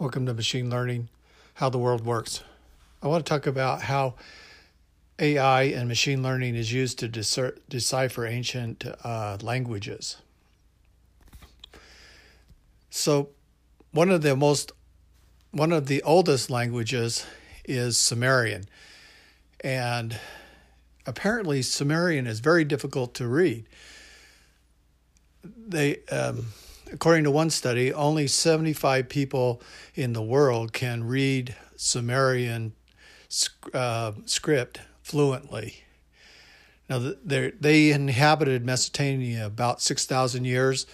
Welcome to Machine Learning How the World Works. I want to talk about how AI and machine learning is used to decipher ancient uh, languages. So, one of the most one of the oldest languages is Sumerian. And apparently Sumerian is very difficult to read. They um, according to one study, only 75 people in the world can read Sumerian uh, script fluently. Now, they inhabited Mesopotamia about 6,000 years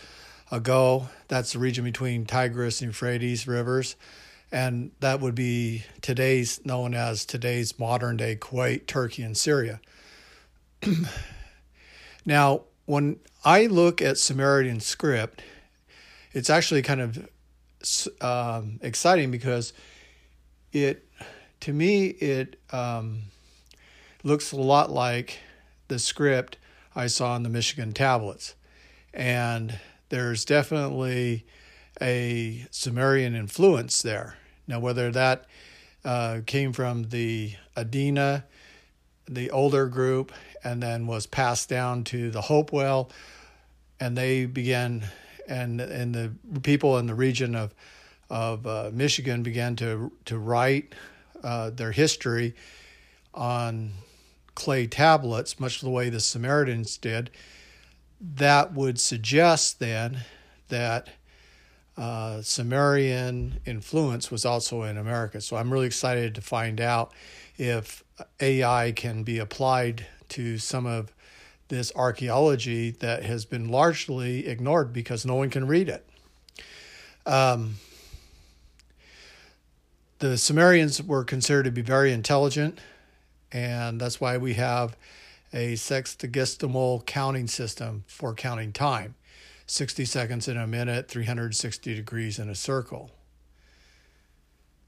ago. That's the region between Tigris and Euphrates rivers. And that would be today's known as today's modern day Kuwait, Turkey, and Syria. now, when I look at Sumerian script, it's actually kind of um, exciting because it, to me, it um, looks a lot like the script I saw on the Michigan tablets. And there's definitely a Sumerian influence there. Now, whether that uh, came from the Adena, the older group, and then was passed down to the Hopewell, and they began and and the people in the region of of uh, Michigan began to to write uh, their history on clay tablets, much the way the Samaritans did. That would suggest then that uh, Sumerian influence was also in America. So I'm really excited to find out if AI can be applied to some of this archaeology that has been largely ignored because no one can read it. Um, the Sumerians were considered to be very intelligent, and that's why we have a sexagesimal counting system for counting time 60 seconds in a minute, 360 degrees in a circle.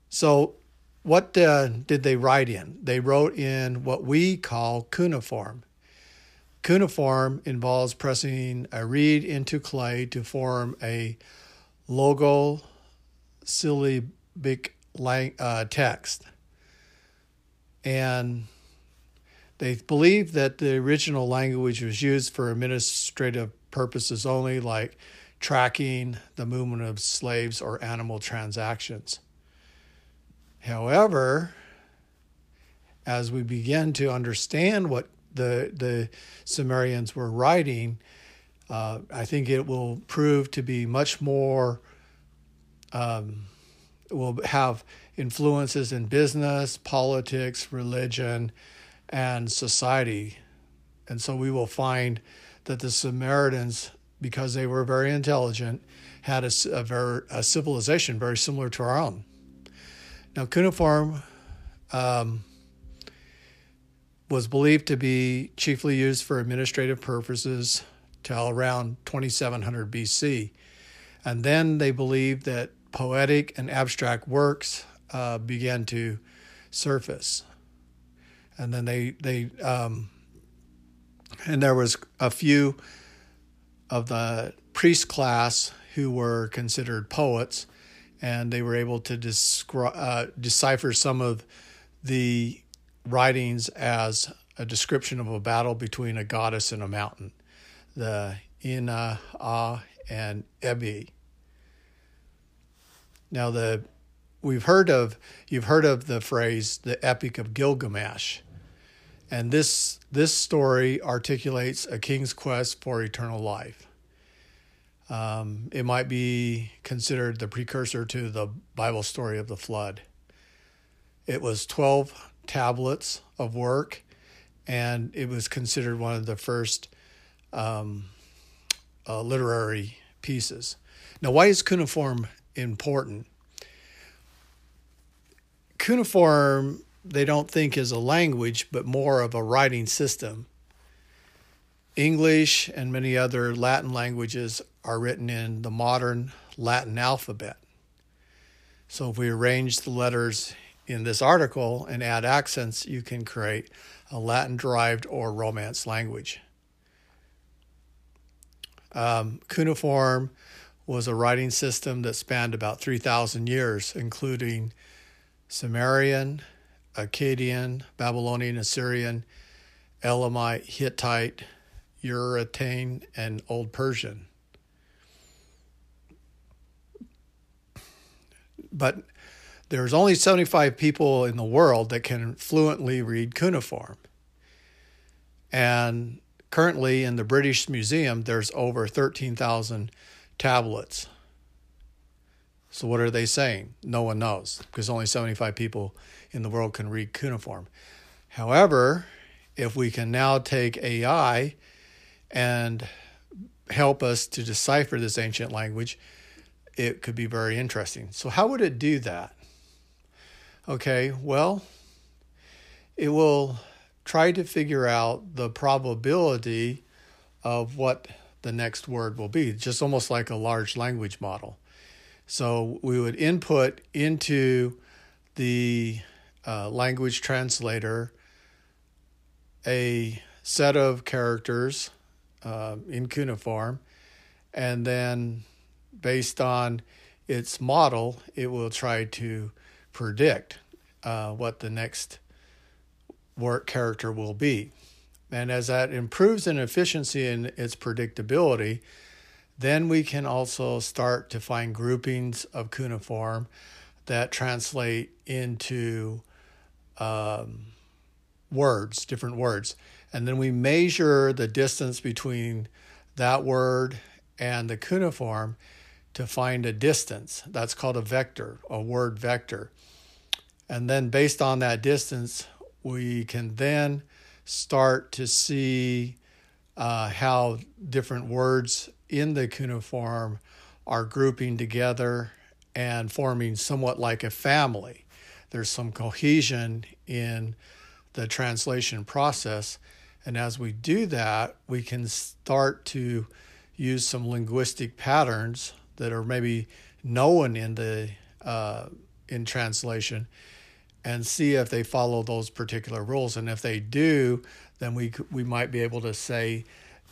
So, what uh, did they write in? They wrote in what we call cuneiform. Cuneiform involves pressing a reed into clay to form a logo syllabic uh, text. And they believe that the original language was used for administrative purposes only, like tracking the movement of slaves or animal transactions. However, as we begin to understand what the the Sumerians were writing, uh, I think it will prove to be much more. Um, will have influences in business, politics, religion, and society, and so we will find that the Samaritans, because they were very intelligent, had a, a, very, a civilization very similar to our own. Now, cuneiform um, was believed to be chiefly used for administrative purposes till around 2700 BC. And then they believed that poetic and abstract works uh, began to surface. And then they, they um, and there was a few of the priest class who were considered poets, and they were able to descri- uh, decipher some of the writings as a description of a battle between a goddess and a mountain, the Ina, Ah, and Ebi. Now the we've heard of you've heard of the phrase the Epic of Gilgamesh, and this this story articulates a king's quest for eternal life. Um, it might be considered the precursor to the Bible story of the flood. It was twelve tablets of work, and it was considered one of the first um, uh, literary pieces. Now, why is cuneiform important? Cuneiform, they don't think is a language, but more of a writing system. English and many other Latin languages are written in the modern Latin alphabet. So if we arrange the letters in this article and add accents, you can create a Latin derived or Romance language. Um, cuneiform was a writing system that spanned about 3,000 years, including Sumerian, Akkadian, Babylonian, Assyrian, Elamite, Hittite, Urartian, and Old Persian. But there's only 75 people in the world that can fluently read cuneiform. And currently in the British Museum, there's over 13,000 tablets. So, what are they saying? No one knows because only 75 people in the world can read cuneiform. However, if we can now take AI and help us to decipher this ancient language, it could be very interesting. So, how would it do that? Okay, well, it will try to figure out the probability of what the next word will be, just almost like a large language model. So we would input into the uh, language translator a set of characters uh, in cuneiform, and then based on its model, it will try to predict uh, what the next word character will be. And as that improves in efficiency and its predictability, then we can also start to find groupings of cuneiform that translate into um, words, different words. And then we measure the distance between that word and the cuneiform to find a distance. That's called a vector, a word vector. And then based on that distance, we can then start to see uh, how different words in the cuneiform are grouping together and forming somewhat like a family. There's some cohesion in the translation process. And as we do that, we can start to use some linguistic patterns that are maybe known in the uh, in translation and see if they follow those particular rules. And if they do, then we we might be able to say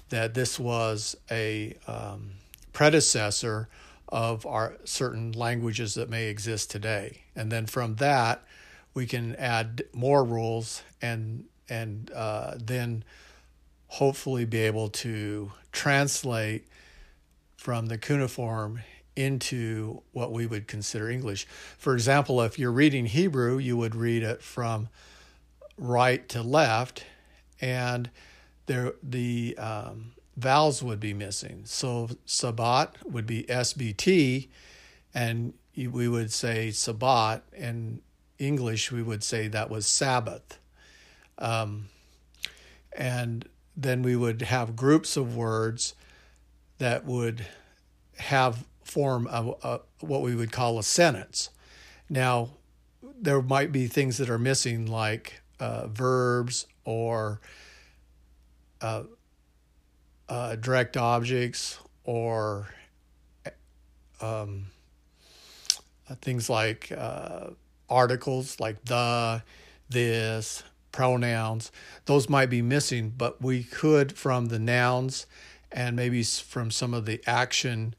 that this was a um, predecessor of our certain languages that may exist today. And then from that, we can add more rules and and uh, then hopefully be able to translate from the cuneiform into what we would consider English. For example, if you're reading Hebrew, you would read it from right to left, and there the um, vowels would be missing. So Sabbat would be SBT, and we would say Sabbat. In English, we would say that was Sabbath. Um, and then we would have groups of words that would have form a, a, what we would call a sentence. Now, there might be things that are missing, like uh, verbs or uh, uh, direct objects or um, things like uh, articles, like the, this, pronouns. Those might be missing, but we could, from the nouns and maybe from some of the action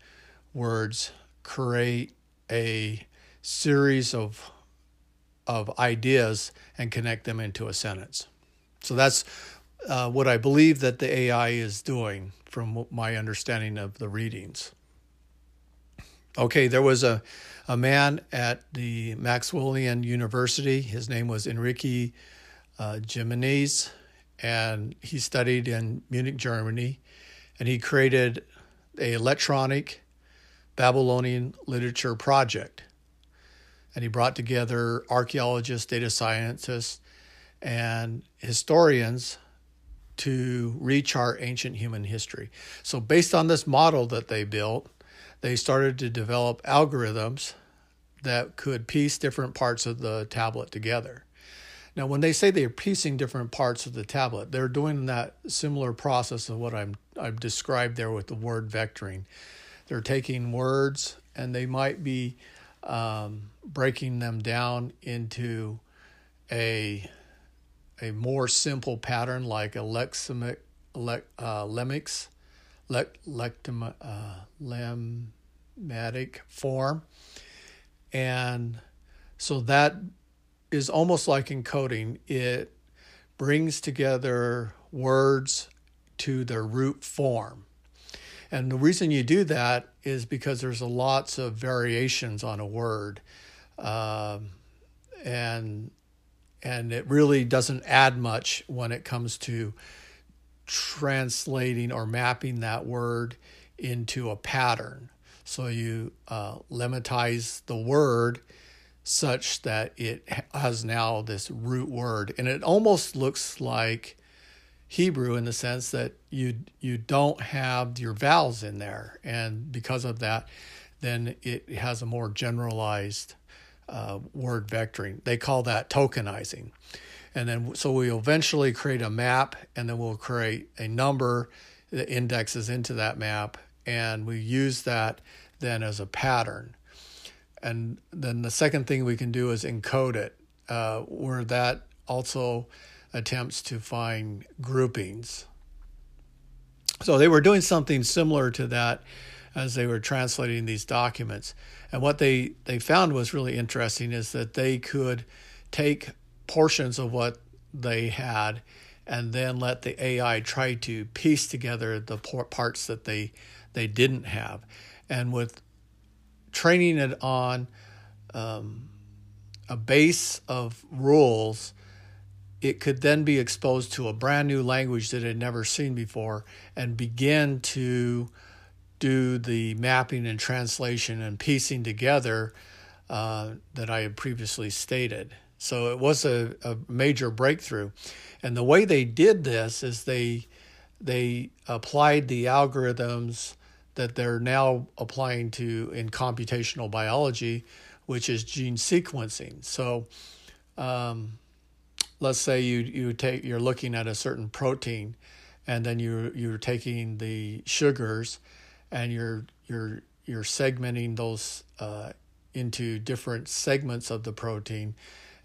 words create a series of of ideas and connect them into a sentence. So that's uh, what I believe that the AI is doing from my understanding of the readings. Okay, there was a, a man at the Maximilian University. His name was Enrique uh, Jimenez, and he studied in Munich, Germany, and he created a electronic Babylonian Literature Project. And he brought together archaeologists, data scientists, and historians to rechart ancient human history. So, based on this model that they built, they started to develop algorithms that could piece different parts of the tablet together. Now, when they say they're piecing different parts of the tablet, they're doing that similar process of what I'm I've described there with the word vectoring. They're taking words and they might be um, breaking them down into a a more simple pattern like a lexemic, le, uh, le, uh, lem, matic form. And so that is almost like encoding. It brings together words to their root form. And the reason you do that is because there's lots of variations on a word. Um, and and it really doesn't add much when it comes to translating or mapping that word into a pattern. So you uh, lemmatize the word such that it has now this root word, and it almost looks like Hebrew in the sense that you you don't have your vowels in there, and because of that, then it has a more generalized uh, word vectoring. They call that tokenizing. And then, so we eventually create a map, and then we'll create a number that indexes into that map, and we use that then as a pattern. And then the second thing we can do is encode it, uh, where that also attempts to find groupings. So they were doing something similar to that as they were translating these documents. And what they, they found was really interesting is that they could take portions of what they had and then let the AI try to piece together the parts that they they didn't have. And with training it on um, a base of rules, it could then be exposed to a brand new language that it had never seen before and begin to do the mapping and translation and piecing together uh, that I had previously stated. So it was a, a major breakthrough. And the way they did this is they they applied the algorithms that they're now applying to in computational biology, which is gene sequencing. So um, let's say you you take you're looking at a certain protein and then you you're taking the sugars and you're you're you're segmenting those uh, into different segments of the protein,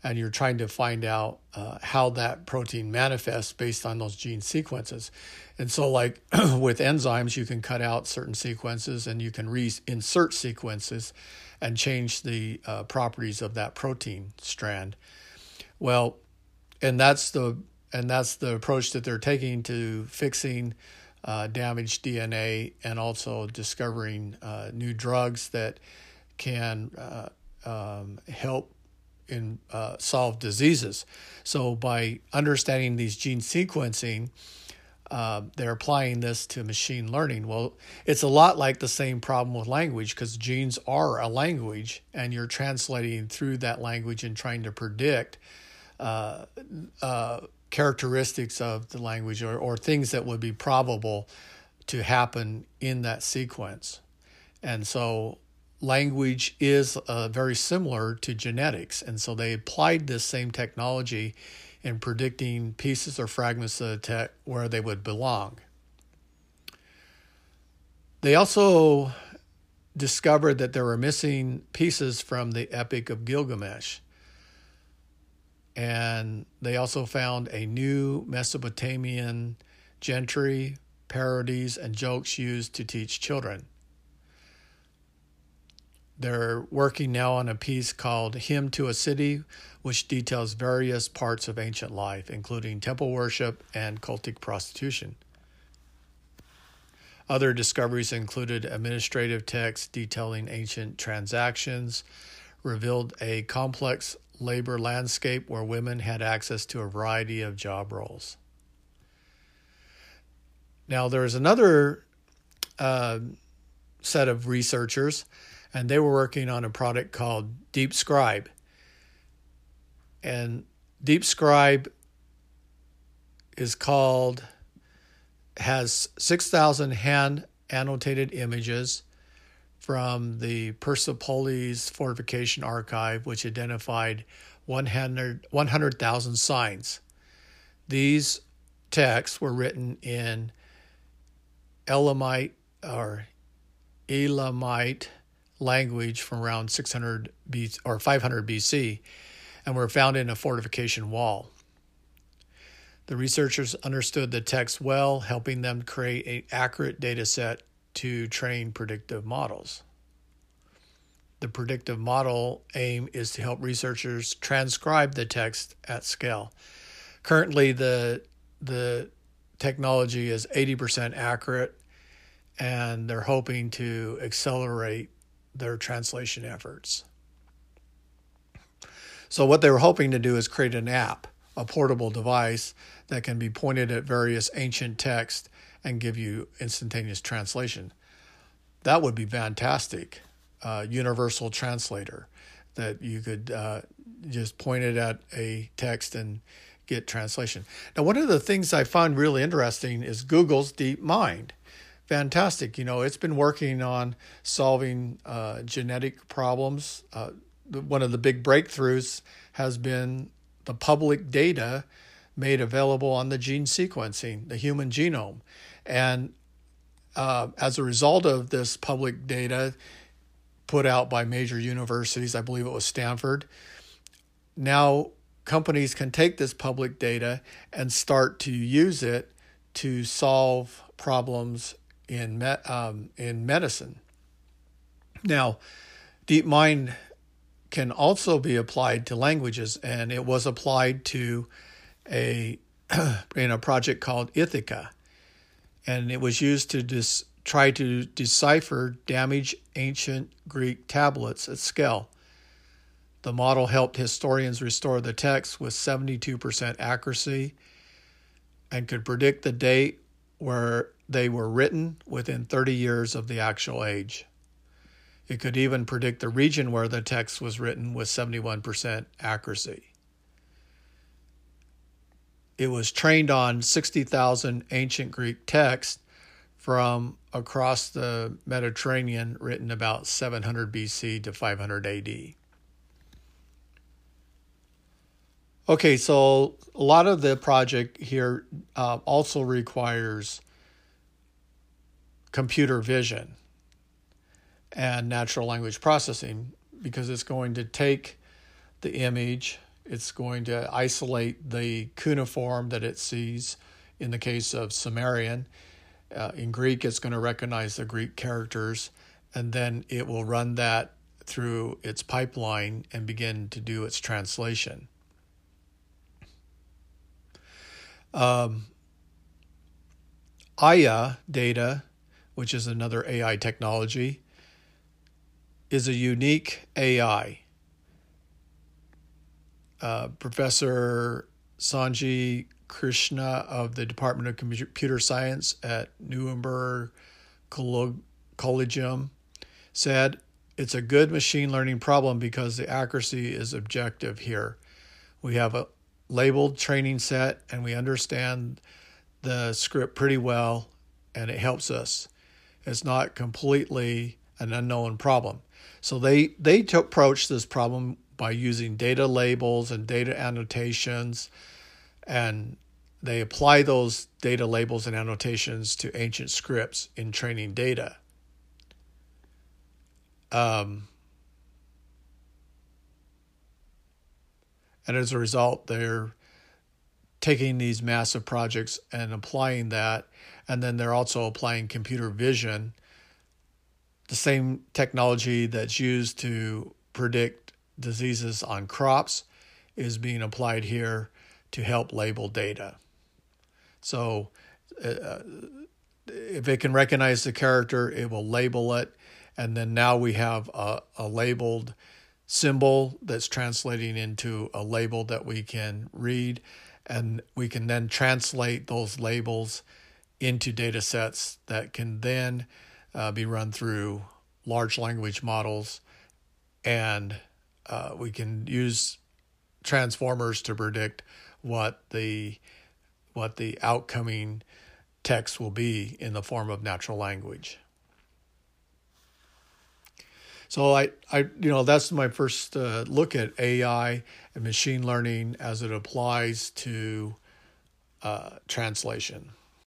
and you're trying to find out uh, how that protein manifests based on those gene sequences. And so, like with enzymes, you can cut out certain sequences and you can reinsert sequences and change the uh, properties of that protein strand. Well, and that's the and that's the approach that they're taking to fixing uh, damaged DNA and also discovering uh, new drugs that can uh, um, help in uh, solve diseases. So by understanding these gene sequencing, uh, they're applying this to machine learning. Well, it's a lot like the same problem with language because genes are a language, and you're translating through that language and trying to predict uh, uh, characteristics of the language or, or things that would be probable to happen in that sequence. And so language is uh, very similar to genetics. And so they applied this same technology in predicting pieces or fragments of the text where they would belong. They also discovered that there were missing pieces from the Epic of Gilgamesh and they also found a new Mesopotamian gentry, parodies, and jokes used to teach children. They're working now on a piece called Hymn to a City, which details various parts of ancient life, including temple worship and cultic prostitution. Other discoveries included administrative texts detailing ancient transactions, revealed a complex labor landscape where women had access to a variety of job roles. Now, there's another uh, set of researchers, and they were working on a product called Deep Scribe. And Deep Scribe is called, has 6,000 hand annotated images from the Persepolis Fortification Archive, which identified 100,000 100, signs. These texts were written in Elamite or Elamite language from around 600 B or 500 BC and were found in a fortification wall. The researchers understood the text well, helping them create an accurate data set to train predictive models. the predictive model aim is to help researchers transcribe the text at scale. Currently, the the technology is 80% accurate, and they're hoping to accelerate their translation efforts. So, what they were hoping to do is create an app, a portable device that can be pointed at various ancient texts and give you instantaneous translation. That would be fantastic uh, universal translator that you could uh, just point it at a text and get translation. Now, one of the things I found really interesting is Google's DeepMind. Fantastic. You know, it's been working on solving uh, genetic problems. Uh, one of the big breakthroughs has been the public data made available on the gene sequencing, the human genome. And uh, as a result of this public data, put out by major universities. I believe it was Stanford. Now, companies can take this public data and start to use it to solve problems in me- um, in medicine. Now, DeepMind can also be applied to languages, and it was applied to a in a project called Ithaca, and it was used to dis- try to decipher damaged ancient Greek tablets at scale. The model helped historians restore the text with 72% accuracy and could predict the date where they were written within 30 years of the actual age. It could even predict the region where the text was written with 71% accuracy. It was trained on 60,000 ancient Greek texts from across the Mediterranean, written about 700 BC to 500 AD. Okay, so a lot of the project here uh, also requires computer vision and natural language processing because it's going to take the image, it's going to isolate the cuneiform that it sees in the case of Sumerian uh, in Greek, it's going to recognize the Greek characters, and then it will run that through its pipeline and begin to do its translation. Um, Aya data, which is another AI technology, is a unique AI. Uh, Professor Sanjay Krishna of the Department of Computer Science at Nuremberg Collegium said, It's a good machine learning problem because the accuracy is objective here. We have a labeled training set and we understand the script pretty well and it helps us. It's not completely an unknown problem. So they, they approached this problem by using data labels and data annotations and they apply those data labels and annotations to ancient scripts in training data. Um, and as a result, they're taking these massive projects and applying that. And then they're also applying computer vision, the same technology that's used to predict diseases on crops is being applied here to help label data. So uh, if it can recognize the character, it will label it. And then now we have a, a labeled symbol that's translating into a label that we can read. And we can then translate those labels into data sets that can then uh, be run through large language models. And uh, we can use transformers to predict what the what the outcoming text will be in the form of natural language. So I, I, you know, that's my first uh, look at AI and machine learning as it applies to uh, translation.